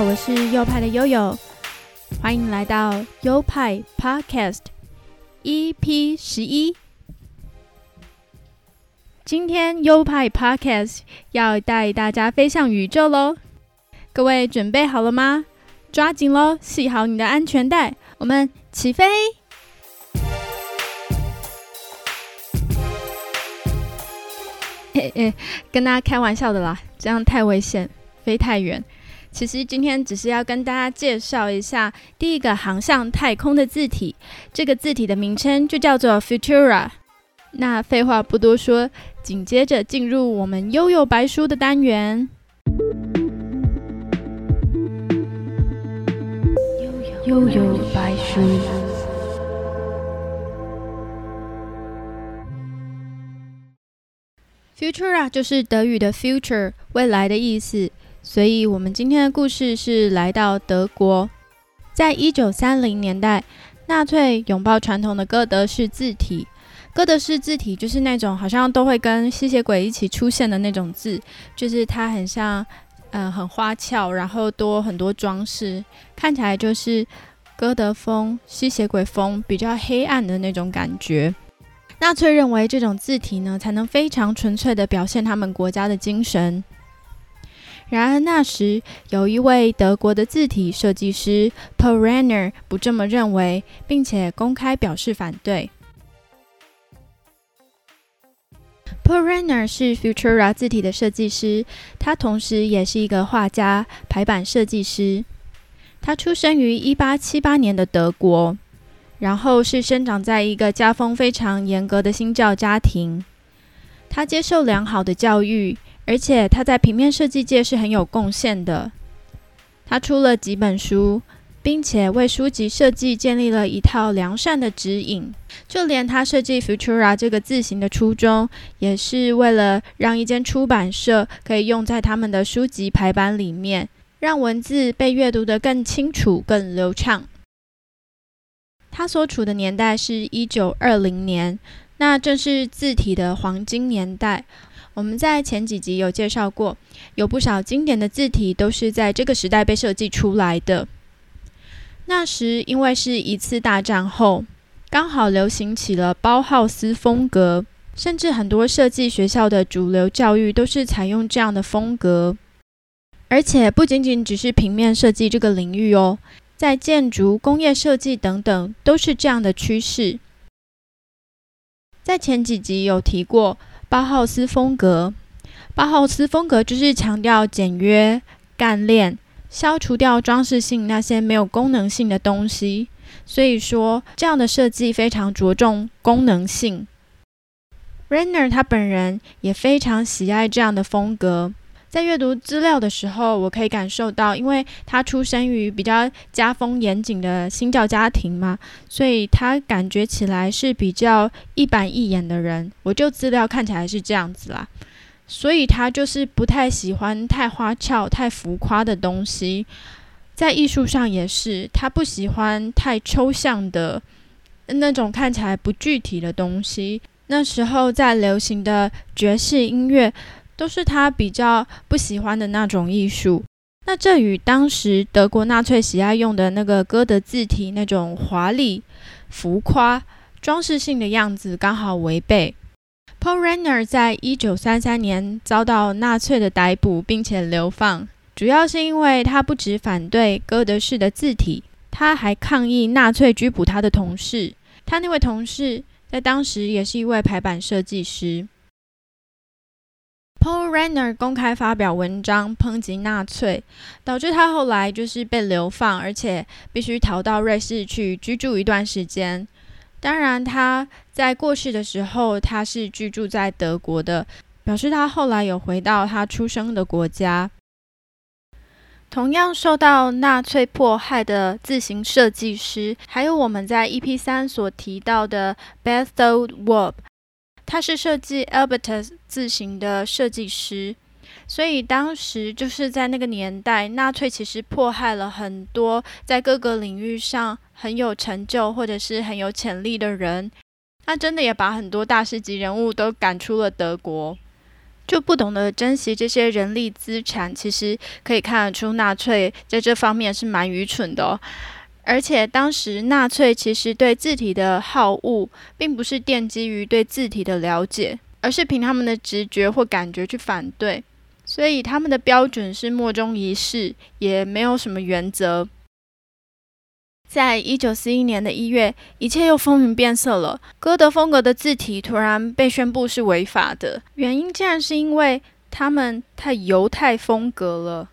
我是优派的悠悠，欢迎来到优派 Podcast EP 十一。今天优派 Podcast 要带大家飞向宇宙喽！各位准备好了吗？抓紧喽，系好你的安全带，我们起飞！嘿嘿，跟大家开玩笑的啦，这样太危险，飞太远。其实今天只是要跟大家介绍一下第一个航向太空的字体，这个字体的名称就叫做 Futura。那废话不多说，紧接着进入我们悠悠白书的单元。悠悠白书。Futura 就是德语的 future，未来的意思。所以，我们今天的故事是来到德国，在一九三零年代，纳粹拥抱传统的哥德式字体。哥德式字体就是那种好像都会跟吸血鬼一起出现的那种字，就是它很像，嗯，很花俏，然后多很多装饰，看起来就是哥德风、吸血鬼风，比较黑暗的那种感觉。纳粹认为这种字体呢，才能非常纯粹的表现他们国家的精神。然而那时，有一位德国的字体设计师 Paul Renner 不这么认为，并且公开表示反对。Paul Renner 是 Futura 字体的设计师，他同时也是一个画家、排版设计师。他出生于1878年的德国。然后是生长在一个家风非常严格的新教家庭，他接受良好的教育，而且他在平面设计界是很有贡献的。他出了几本书，并且为书籍设计建立了一套良善的指引。就连他设计 Futura 这个字形的初衷，也是为了让一间出版社可以用在他们的书籍排版里面，让文字被阅读得更清楚、更流畅。他所处的年代是一九二零年，那正是字体的黄金年代。我们在前几集有介绍过，有不少经典的字体都是在这个时代被设计出来的。那时因为是一次大战后，刚好流行起了包浩斯风格，甚至很多设计学校的主流教育都是采用这样的风格。而且不仅仅只是平面设计这个领域哦。在建筑、工业设计等等，都是这样的趋势。在前几集有提过包浩斯风格，包浩斯风格就是强调简约、干练，消除掉装饰性那些没有功能性的东西。所以说，这样的设计非常着重功能性。Renner 他本人也非常喜爱这样的风格。在阅读资料的时候，我可以感受到，因为他出生于比较家风严谨的新教家庭嘛，所以他感觉起来是比较一板一眼的人。我就资料看起来是这样子啦，所以他就是不太喜欢太花俏、太浮夸的东西。在艺术上也是，他不喜欢太抽象的那种看起来不具体的东西。那时候在流行的爵士音乐。都是他比较不喜欢的那种艺术。那这与当时德国纳粹喜爱用的那个歌德字体那种华丽、浮夸、装饰性的样子刚好违背。Paul Renner 在一九三三年遭到纳粹的逮捕，并且流放，主要是因为他不只反对歌德式的字体，他还抗议纳粹拘捕他的同事。他那位同事在当时也是一位排版设计师。Paul Renner 公开发表文章抨击纳粹，导致他后来就是被流放，而且必须逃到瑞士去居住一段时间。当然，他在过世的时候，他是居住在德国的，表示他后来有回到他出生的国家。同样受到纳粹迫害的自行设计师，还有我们在 EP 三所提到的 Berthold Warp。他是设计 Albertus 字形的设计师，所以当时就是在那个年代，纳粹其实迫害了很多在各个领域上很有成就或者是很有潜力的人。他真的也把很多大师级人物都赶出了德国。就不懂得珍惜这些人力资产，其实可以看得出纳粹在这方面是蛮愚蠢的。而且当时纳粹其实对字体的好恶，并不是奠基于对字体的了解，而是凭他们的直觉或感觉去反对，所以他们的标准是莫衷一是，也没有什么原则。在一九四一年的一月，一切又风云变色了。歌德风格的字体突然被宣布是违法的，原因竟然是因为他们太犹太风格了。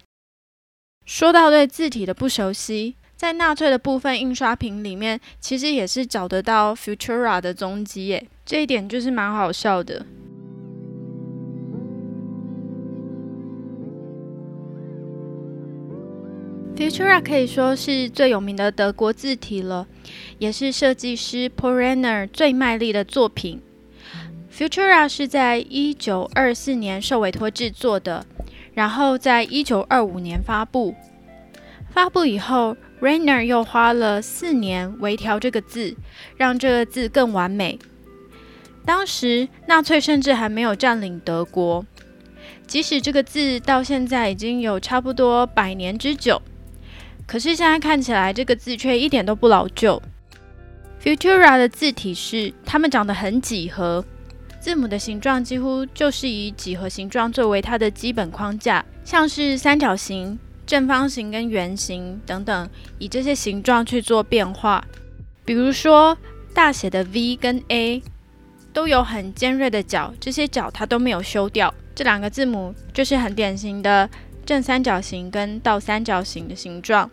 说到对字体的不熟悉，在纳粹的部分印刷品里面，其实也是找得到 Futura 的踪迹耶，这一点就是蛮好笑的。Futura 可以说是最有名的德国字体了，也是设计师 p o r e n e r 最卖力的作品。Futura 是在一九二四年受委托制作的，然后在一九二五年发布。发布以后，Rainer 又花了四年微调这个字，让这个字更完美。当时纳粹甚至还没有占领德国，即使这个字到现在已经有差不多百年之久。可是现在看起来，这个字却一点都不老旧。Futura 的字体是，它们长得很几何，字母的形状几乎就是以几何形状作为它的基本框架，像是三角形、正方形跟圆形等等，以这些形状去做变化。比如说大写的 V 跟 A 都有很尖锐的角，这些角它都没有修掉。这两个字母就是很典型的。正三角形跟倒三角形的形状，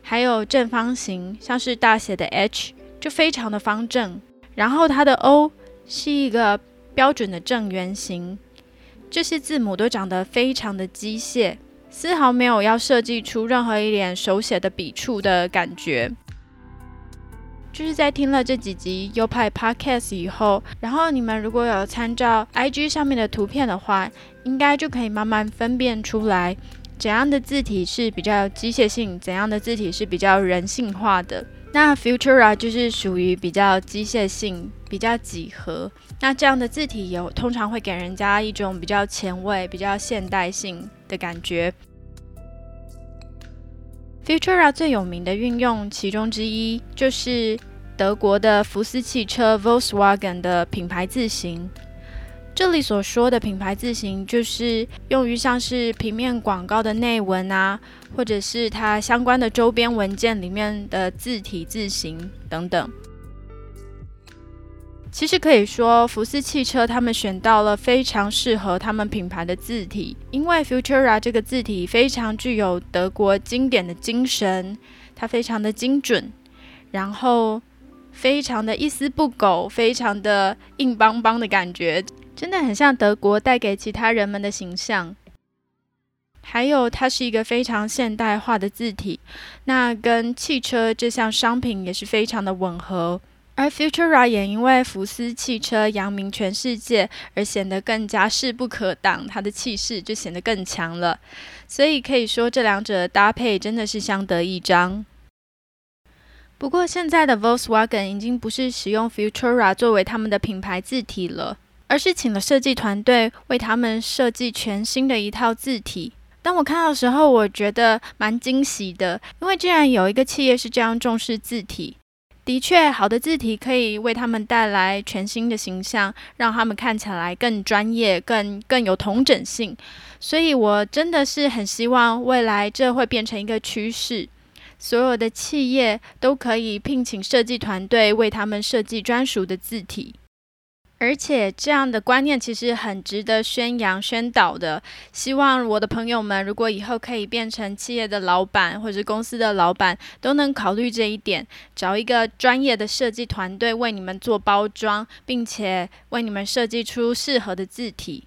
还有正方形，像是大写的 H 就非常的方正，然后它的 O 是一个标准的正圆形，这些字母都长得非常的机械，丝毫没有要设计出任何一点手写的笔触的感觉。就是在听了这几集优派 Podcast 以后，然后你们如果有参照 IG 上面的图片的话，应该就可以慢慢分辨出来，怎样的字体是比较机械性，怎样的字体是比较人性化的。那 Futura 就是属于比较机械性、比较几何。那这样的字体有通常会给人家一种比较前卫、比较现代性的感觉。Futura 最有名的运用其中之一，就是德国的福斯汽车 Volkswagen 的品牌字型。这里所说的品牌字型，就是用于像是平面广告的内文啊，或者是它相关的周边文件里面的字体字型等等。其实可以说，福斯汽车他们选到了非常适合他们品牌的字体，因为 Futura 这个字体非常具有德国经典的精神，它非常的精准，然后非常的一丝不苟，非常的硬邦邦的感觉，真的很像德国带给其他人们的形象。还有，它是一个非常现代化的字体，那跟汽车这项商品也是非常的吻合。而 Futura 也因为福斯汽车扬名全世界而显得更加势不可挡，它的气势就显得更强了。所以可以说这两者的搭配真的是相得益彰。不过现在的 Volkswagen 已经不是使用 Futura 作为他们的品牌字体了，而是请了设计团队为他们设计全新的一套字体。当我看到的时候，我觉得蛮惊喜的，因为竟然有一个企业是这样重视字体。的确，好的字体可以为他们带来全新的形象，让他们看起来更专业、更更有同整性。所以，我真的是很希望未来这会变成一个趋势，所有的企业都可以聘请设计团队为他们设计专属的字体。而且这样的观念其实很值得宣扬宣导的。希望我的朋友们，如果以后可以变成企业的老板或者公司的老板，都能考虑这一点，找一个专业的设计团队为你们做包装，并且为你们设计出适合的字体。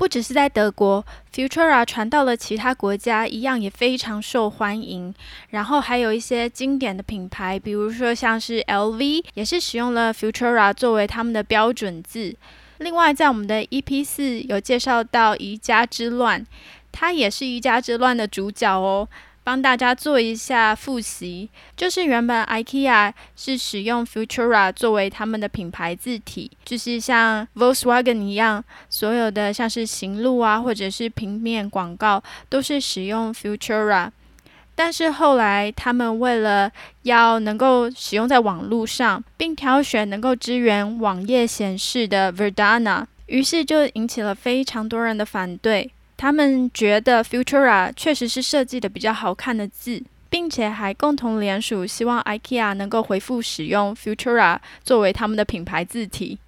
不只是在德国，Futura 传到了其他国家，一样也非常受欢迎。然后还有一些经典的品牌，比如说像是 LV，也是使用了 Futura 作为他们的标准字。另外，在我们的 EP 四有介绍到宜家之乱，它也是宜家之乱的主角哦。帮大家做一下复习，就是原本 IKEA 是使用 Futura 作为他们的品牌字体，就是像 Volkswagen 一样，所有的像是行路啊，或者是平面广告都是使用 Futura。但是后来他们为了要能够使用在网络上，并挑选能够支援网页显示的 Verdana，于是就引起了非常多人的反对。他们觉得 Futura 确实是设计的比较好看的字，并且还共同联署，希望 IKEA 能够回复使用 Futura 作为他们的品牌字体。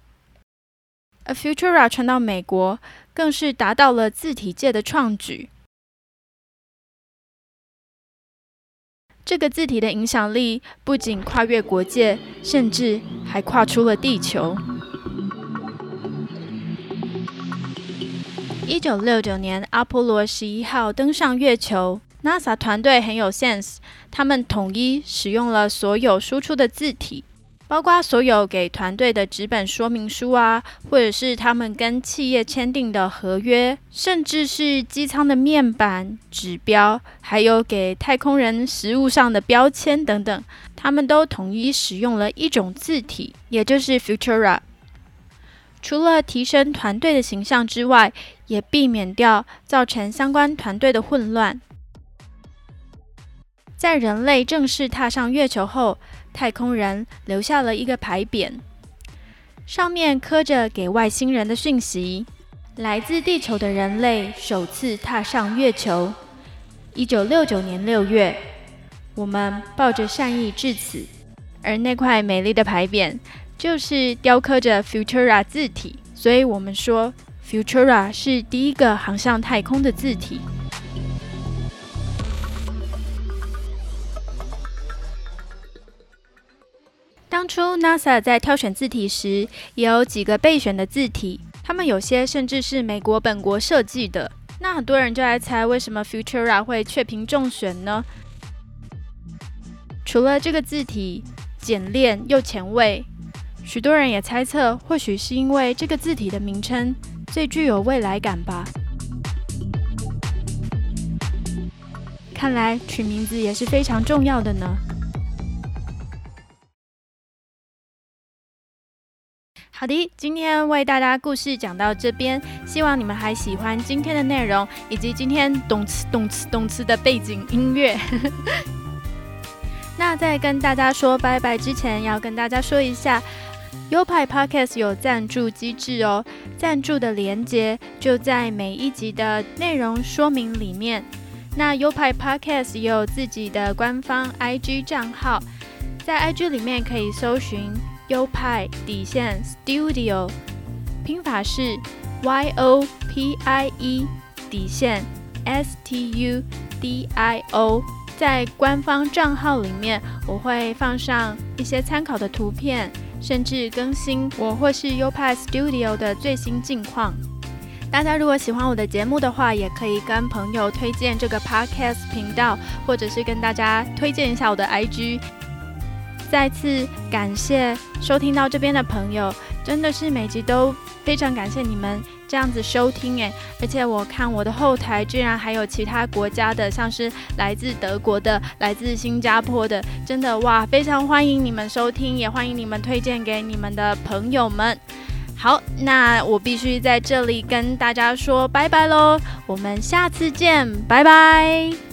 A Futura 传到美国，更是达到了字体界的创举。这个字体的影响力不仅跨越国界，甚至还跨出了地球。一九六九年，阿波罗十一号登上月球，NASA 团队很有 sense，他们统一使用了所有输出的字体，包括所有给团队的纸本说明书啊，或者是他们跟企业签订的合约，甚至是机舱的面板、指标，还有给太空人食物上的标签等等，他们都统一使用了一种字体，也就是 Futura。除了提升团队的形象之外，也避免掉造成相关团队的混乱。在人类正式踏上月球后，太空人留下了一个牌匾，上面刻着给外星人的讯息：来自地球的人类首次踏上月球。一九六九年六月，我们抱着善意至此。而那块美丽的牌匾。就是雕刻着 Futura 字体，所以我们说 Futura 是第一个航向太空的字体。当初 NASA 在挑选字体时，也有几个备选的字体，他们有些甚至是美国本国设计的。那很多人就来猜，为什么 Futura 会确评中选呢？除了这个字体简练又前卫。许多人也猜测，或许是因为这个字体的名称最具有未来感吧。看来取名字也是非常重要的呢。好的，今天为大家故事讲到这边，希望你们还喜欢今天的内容，以及今天动词、动词、动词的背景音乐。那在跟大家说拜拜之前，要跟大家说一下。优派 Podcast 有赞助机制哦，赞助的连接就在每一集的内容说明里面。那优派 Podcast 也有自己的官方 IG 账号，在 IG 里面可以搜寻优派底线 Studio，拼法是 Y O P I E 底线 S T U D I O。在官方账号里面，我会放上一些参考的图片。甚至更新我或是 U p a Studio 的最新近况。大家如果喜欢我的节目的话，也可以跟朋友推荐这个 Podcast 频道，或者是跟大家推荐一下我的 IG。再次感谢收听到这边的朋友，真的是每集都非常感谢你们这样子收听诶，而且我看我的后台居然还有其他国家的，像是来自德国的、来自新加坡的，真的哇，非常欢迎你们收听，也欢迎你们推荐给你们的朋友们。好，那我必须在这里跟大家说拜拜喽，我们下次见，拜拜。